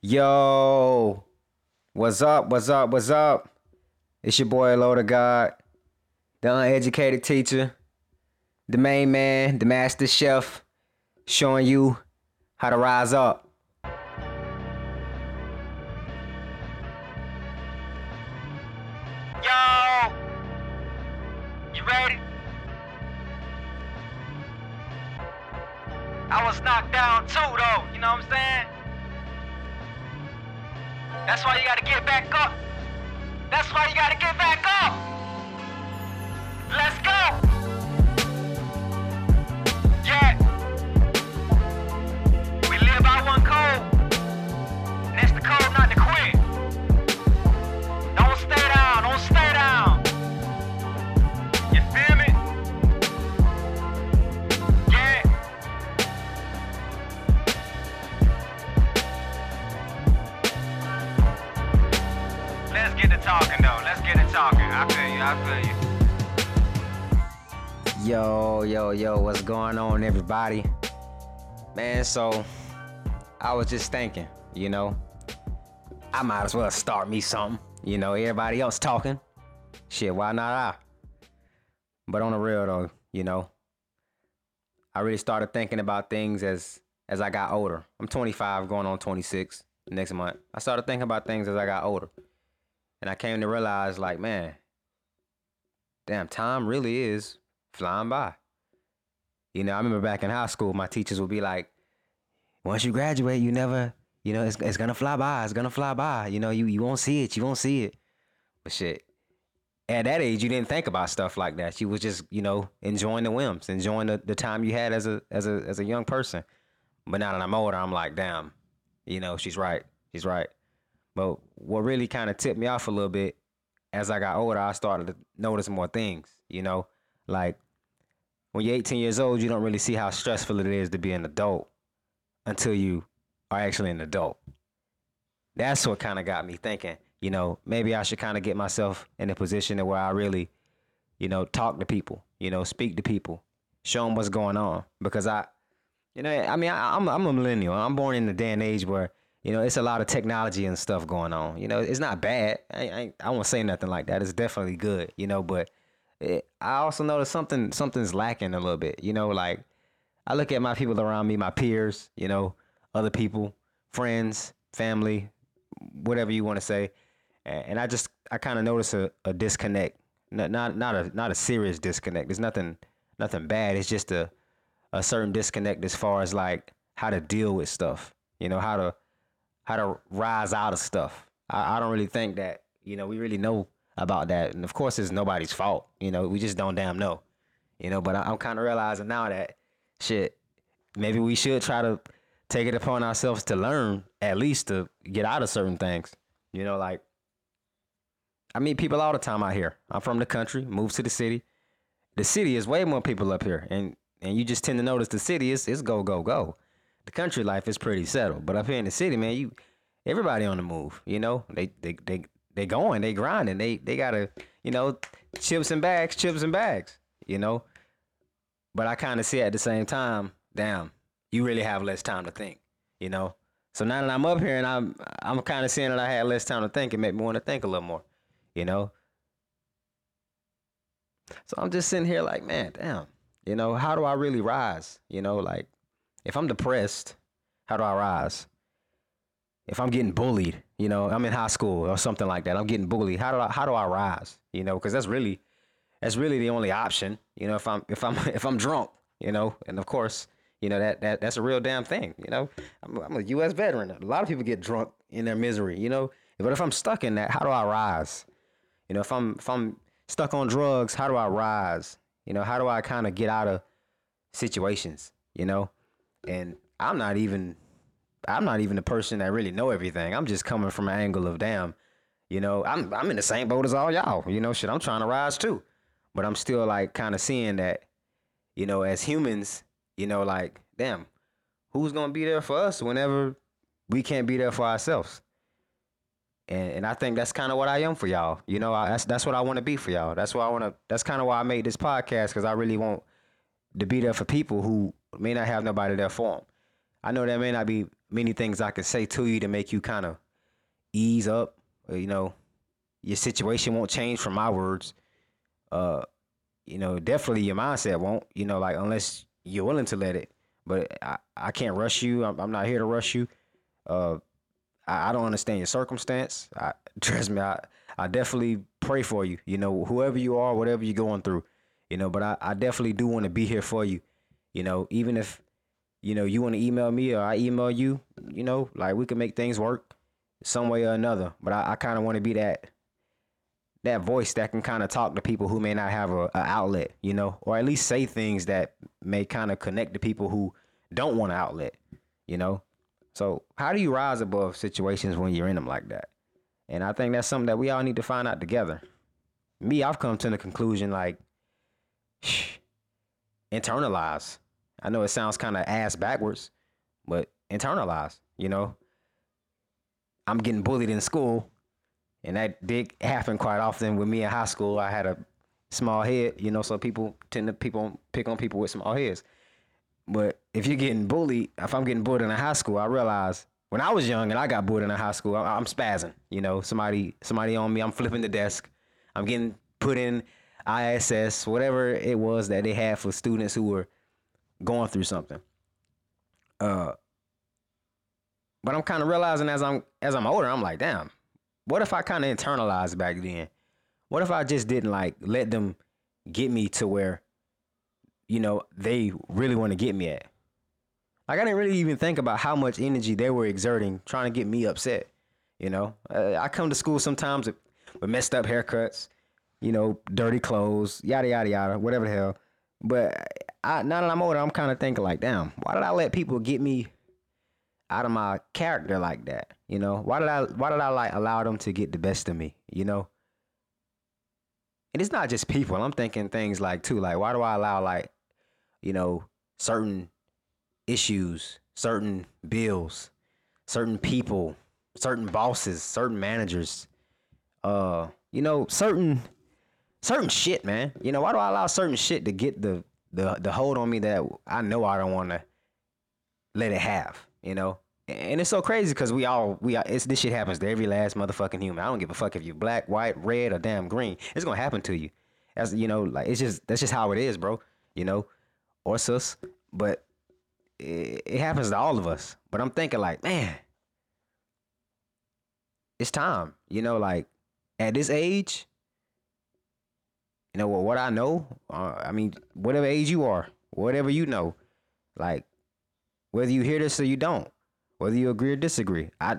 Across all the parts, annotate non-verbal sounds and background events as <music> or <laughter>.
Yo, what's up? What's up? What's up? It's your boy Lord of God, the uneducated teacher, the main man, the master chef, showing you how to rise up. Yo, you ready? I was knocked down too, though. You know what I'm saying? That's why you gotta get back up. That's why you gotta get back up. Let's go. Talking though. Let's get to talking. I feel you. I feel you. Yo, yo, yo, what's going on, everybody? Man, so I was just thinking, you know, I might as well start me something. You know, everybody else talking. Shit, why not I? But on the real though, you know, I really started thinking about things as as I got older. I'm 25, going on 26 next month. I started thinking about things as I got older. And I came to realize, like, man, damn, time really is flying by. You know, I remember back in high school, my teachers would be like, once you graduate, you never, you know, it's, it's gonna fly by. It's gonna fly by. You know, you, you won't see it. You won't see it. But shit, at that age, you didn't think about stuff like that. You was just, you know, enjoying the whims, enjoying the, the time you had as a as a as a young person. But now that I'm older, I'm like, damn, you know, she's right. She's right. But what really kind of tipped me off a little bit as I got older, I started to notice more things, you know? Like when you're 18 years old, you don't really see how stressful it is to be an adult until you are actually an adult. That's what kind of got me thinking, you know, maybe I should kind of get myself in a position where I really, you know, talk to people, you know, speak to people, show them what's going on. Because I, you know, I mean, I, I'm, I'm a millennial. I'm born in the day and age where you know, it's a lot of technology and stuff going on. You know, it's not bad. I I, I won't say nothing like that. It's definitely good. You know, but it, I also notice something something's lacking a little bit. You know, like I look at my people around me, my peers. You know, other people, friends, family, whatever you want to say, and, and I just I kind of notice a, a disconnect. Not not not a not a serious disconnect. There's nothing nothing bad. It's just a a certain disconnect as far as like how to deal with stuff. You know, how to how to rise out of stuff. I, I don't really think that, you know, we really know about that. And of course, it's nobody's fault. You know, we just don't damn know. You know, but I, I'm kind of realizing now that shit, maybe we should try to take it upon ourselves to learn at least to get out of certain things. You know, like I meet people all the time out here. I'm from the country, moved to the city. The city is way more people up here, and and you just tend to notice the city is is go go go the country life is pretty settled. But up here in the city, man, you everybody on the move. You know, they they they they going, they grinding, they they gotta, you know, chips and bags, chips and bags. You know, but I kind of see at the same time, damn, you really have less time to think. You know, so now that I'm up here and I'm I'm kind of seeing that I had less time to think, it made me want to think a little more. You know. So I'm just sitting here like, man, damn. You know, how do I really rise? You know, like if I'm depressed, how do I rise? If I'm getting bullied, you know, I'm in high school or something like that. I'm getting bullied. How do I how do I rise? You know, because that's really that's really the only option. You know, if I'm if I'm <laughs> if I'm drunk, you know, and of course, you know that that that's a real damn thing. You know, I'm, I'm a U.S. veteran. A lot of people get drunk in their misery. You know, but if I'm stuck in that, how do I rise? You know, if I'm if I'm stuck on drugs, how do I rise? You know, how do I kind of get out of situations? You know, and I'm not even I'm not even the person that really know everything. I'm just coming from an angle of damn, you know, I'm I'm in the same boat as all y'all. You know, shit, I'm trying to rise too. But I'm still like kind of seeing that, you know, as humans, you know, like, damn, who's gonna be there for us whenever we can't be there for ourselves? And and I think that's kind of what I am for y'all. You know, I, that's that's what I want to be for y'all. That's why I want to. That's kind of why I made this podcast because I really want to be there for people who may not have nobody there for them. I know there may not be many things I can say to you to make you kind of ease up. Or, you know, your situation won't change from my words. Uh, you know, definitely your mindset won't. You know, like unless you're willing to let it. But I, I can't rush you. I'm, I'm not here to rush you. Uh, I, I don't understand your circumstance. I, <laughs> trust me, I, I definitely pray for you. You know, whoever you are, whatever you're going through. You know, but I, I definitely do want to be here for you. You know, even if you know you want to email me or I email you, you know, like we can make things work some way or another. But I, I kind of want to be that that voice that can kind of talk to people who may not have a, a, outlet, you know, or at least say things that may kind of connect to people who don't want an outlet, you know. So how do you rise above situations when you're in them like that? And I think that's something that we all need to find out together. Me, I've come to the conclusion like, shh, internalize. I know it sounds kind of ass backwards, but internalize, you know. I'm getting bullied in school, and that did happen quite often with me in high school. I had a small head, you know, so people tend to people pick on people with small heads. But if you're getting bullied, if I'm getting bullied in high school, I realize when I was young and I got bullied in high school, I'm spazzing. You know, somebody somebody on me, I'm flipping the desk, I'm getting put in ISS, whatever it was that they had for students who were going through something. Uh, but I'm kind of realizing as I'm as I'm older, I'm like, damn, what if I kind of internalized back then? What if I just didn't like let them get me to where, you know, they really want to get me at? Like I didn't really even think about how much energy they were exerting trying to get me upset. You know, uh, I come to school sometimes with, with messed up haircuts, you know, dirty clothes, yada yada yada, whatever the hell. But I, now that I'm older, I'm kind of thinking like, damn, why did I let people get me out of my character like that? You know, why did I why did I like allow them to get the best of me? You know, and it's not just people. I'm thinking things like too, like why do I allow like, you know, certain issues, certain bills, certain people, certain bosses, certain managers, uh, you know, certain certain shit, man. You know, why do I allow certain shit to get the the the hold on me that I know I don't want to let it have, you know? And it's so crazy because we all we it's this shit happens to every last motherfucking human. I don't give a fuck if you're black, white, red, or damn green. It's gonna happen to you. As you know, like it's just that's just how it is, bro. You know, or sus. But it, it happens to all of us. But I'm thinking like, man, it's time. You know, like at this age, you know what I know. Uh, I mean, whatever age you are, whatever you know, like whether you hear this or you don't, whether you agree or disagree, I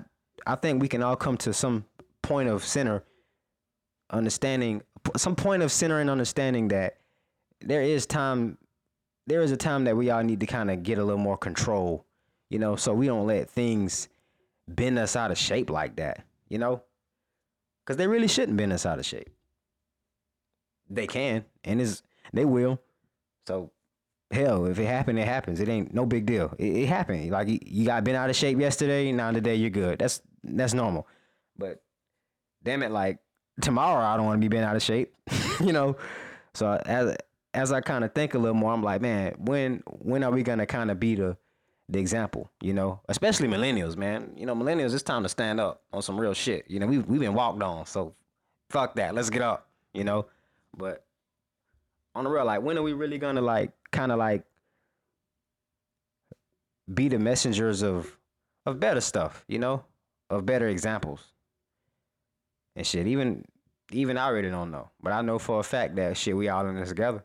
I think we can all come to some point of center understanding, some point of center and understanding that there is time, there is a time that we all need to kind of get a little more control, you know, so we don't let things bend us out of shape like that, you know, because they really shouldn't bend us out of shape. They can, and is they will. So hell, if it happened, it happens. It ain't no big deal. It, it happened. Like you got been out of shape yesterday, now today you're good. That's that's normal. But damn it, like tomorrow I don't want to be bent out of shape. <laughs> you know. So as as I kind of think a little more, I'm like, man, when when are we gonna kind of be the the example? You know, especially millennials, man. You know, millennials, it's time to stand up on some real shit. You know, we we've been walked on, so fuck that. Let's get up. You know. But on the real, like, when are we really gonna like kind of like be the messengers of of better stuff, you know, of better examples and shit. Even even I really don't know, but I know for a fact that shit we all in this together.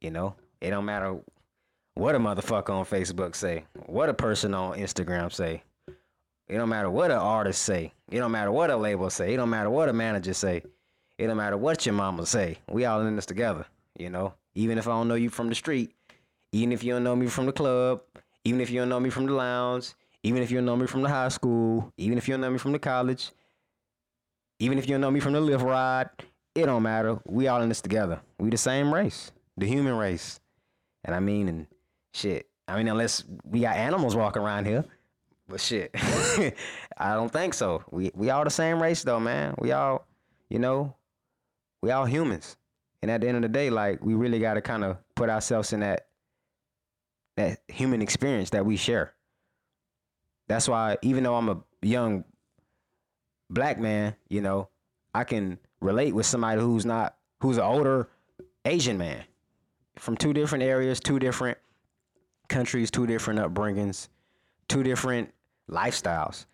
You know, it don't matter what a motherfucker on Facebook say, what a person on Instagram say. It don't matter what an artist say. It don't matter what a label say. It don't matter what a manager say. It don't matter what your mama say. We all in this together, you know. Even if I don't know you from the street, even if you don't know me from the club, even if you don't know me from the lounge, even if you don't know me from the high school, even if you don't know me from the college, even if you don't know me from the Lyft ride, it don't matter. We all in this together. We the same race, the human race. And I mean, and shit. I mean, unless we got animals walking around here, but shit, <laughs> I don't think so. We we all the same race though, man. We all, you know, we all humans. And at the end of the day, like we really got to kind of put ourselves in that that human experience that we share. That's why even though I'm a young black man, you know, I can relate with somebody who's not who's an older Asian man from two different areas, two different countries, two different upbringings, two different lifestyles.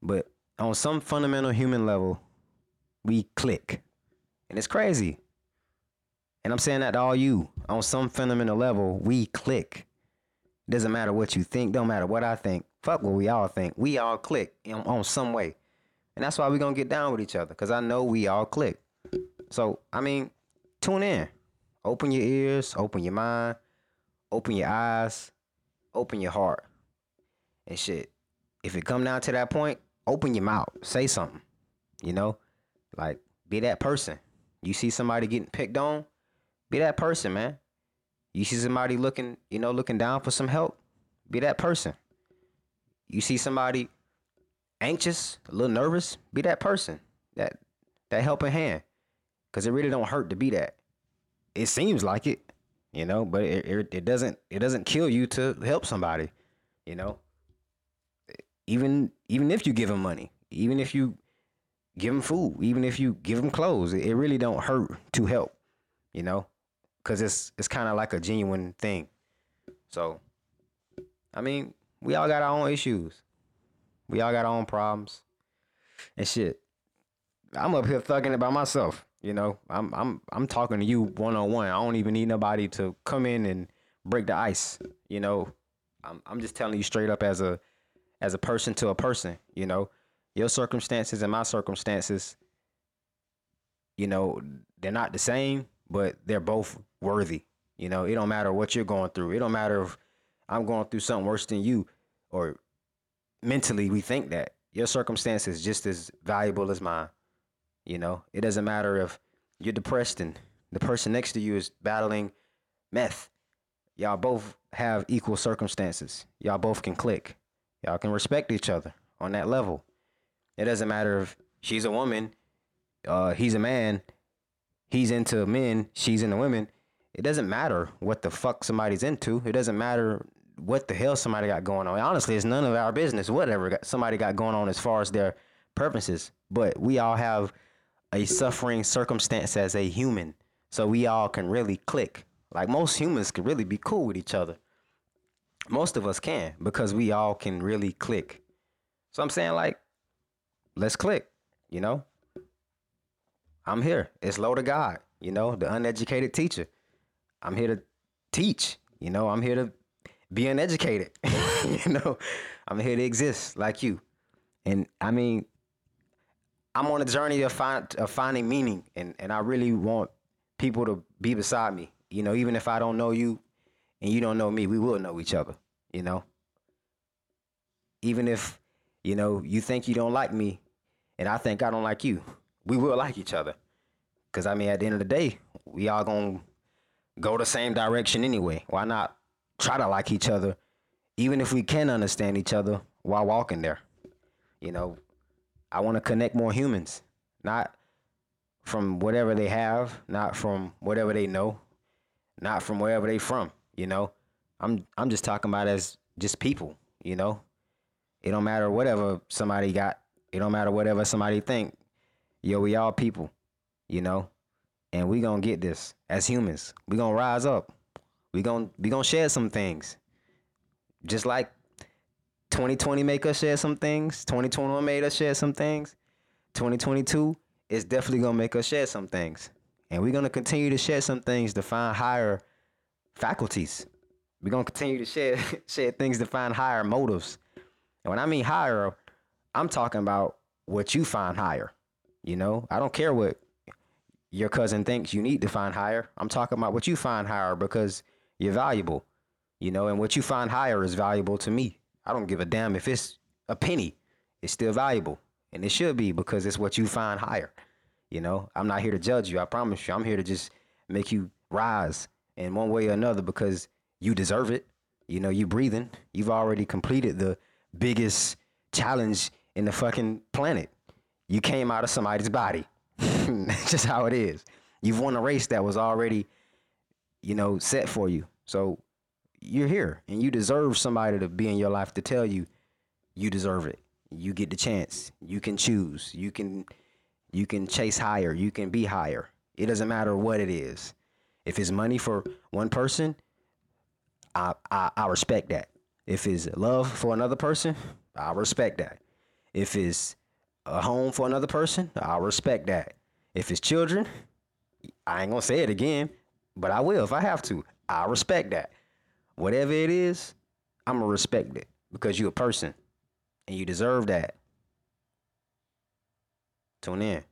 But on some fundamental human level, we click. And it's crazy. And I'm saying that to all you. On some fundamental level, we click. Doesn't matter what you think, don't matter what I think. Fuck what we all think. We all click in, on some way. And that's why we're gonna get down with each other. Cause I know we all click. So I mean, tune in. Open your ears, open your mind, open your eyes, open your heart. And shit. If it come down to that point, open your mouth. Say something. You know? Like, be that person. You see somebody getting picked on, be that person, man. You see somebody looking, you know, looking down for some help, be that person. You see somebody anxious, a little nervous, be that person. That that helping hand. Cause it really don't hurt to be that. It seems like it, you know, but it, it, it doesn't it doesn't kill you to help somebody, you know. Even even if you give them money, even if you give them food, even if you give them clothes, it, really don't hurt to help, you know, because it's it's kind of like a genuine thing. So, I mean, we all got our own issues. We all got our own problems and shit. I'm up here thugging it by myself. You know, I'm I'm I'm talking to you one on one. I don't even need nobody to come in and break the ice. You know, I'm I'm just telling you straight up as a as a person to a person. You know, your circumstances and my circumstances. You know, they're not the same, but they're both worthy. You know, it don't matter what you're going through. It don't matter if I'm going through something worse than you, or mentally we think that your circumstance is just as valuable as mine. You know, it doesn't matter if you're depressed and the person next to you is battling meth. Y'all both have equal circumstances. Y'all both can click. Y'all can respect each other on that level. It doesn't matter if she's a woman, uh, he's a man, he's into men, she's into women. It doesn't matter what the fuck somebody's into. It doesn't matter what the hell somebody got going on. Honestly, it's none of our business. Whatever somebody got going on as far as their purposes. But we all have a suffering circumstance as a human. So we all can really click. Like most humans can really be cool with each other. Most of us can because we all can really click. So I'm saying like, let's click, you know? I'm here. It's low to God, you know, the uneducated teacher. I'm here to teach, you know, I'm here to be uneducated. <laughs> you know, I'm here to exist like you. And I mean, I'm on a journey of, find, of finding meaning, and, and I really want people to be beside me. You know, even if I don't know you and you don't know me, we will know each other, you know? Even if, you know, you think you don't like me and I think I don't like you, we will like each other. Because, I mean, at the end of the day, we all to go the same direction anyway. Why not try to like each other, even if we can understand each other while walking there? You know, I want to connect more humans, not from whatever they have, not from whatever they know, not from wherever they from, you know. I'm I'm just talking about as just people, you know. It don't matter whatever somebody got. It don't matter whatever somebody think. Yo, we all people, you know. And we to get this as humans. We to rise up. We to we to share some things. Just like 2020 make us share some things. 2021 made us share some things. 2022 is definitely gonna make us share some things. And we're gonna continue to share some things to find higher faculties. We're gonna continue to share <laughs> share things to find higher motives. And when I mean higher, I'm talking about what you find higher. You know, I don't care what your cousin thinks you need to find higher. I'm talking about what you find higher because you're valuable. You know, and what you find higher is valuable to me. I don't give a damn if it's a penny. It's still valuable. And it should be because it's what you find higher. You know, I'm not here to judge you. I promise you. I'm here to just make you rise in one way or another because you deserve it. You know, you're breathing. You've already completed the biggest challenge in the fucking planet. You came out of somebody's body. <laughs> That's just how it is. You've won a race that was already, you know, set for you. So you're here and you deserve somebody to be in your life to tell you you deserve it. You get the chance. You can choose. You can you can chase higher. You can be higher. It doesn't matter what it is. If it's money for one person, I I, I respect that. If it's love for another person, I respect that. If it's a home for another person, I'll respect that. If it's children, I ain't gonna say it again, but I will if I have to. I respect that. Whatever it is, I'm gonna respect it because you're a person and you deserve that. Tune in.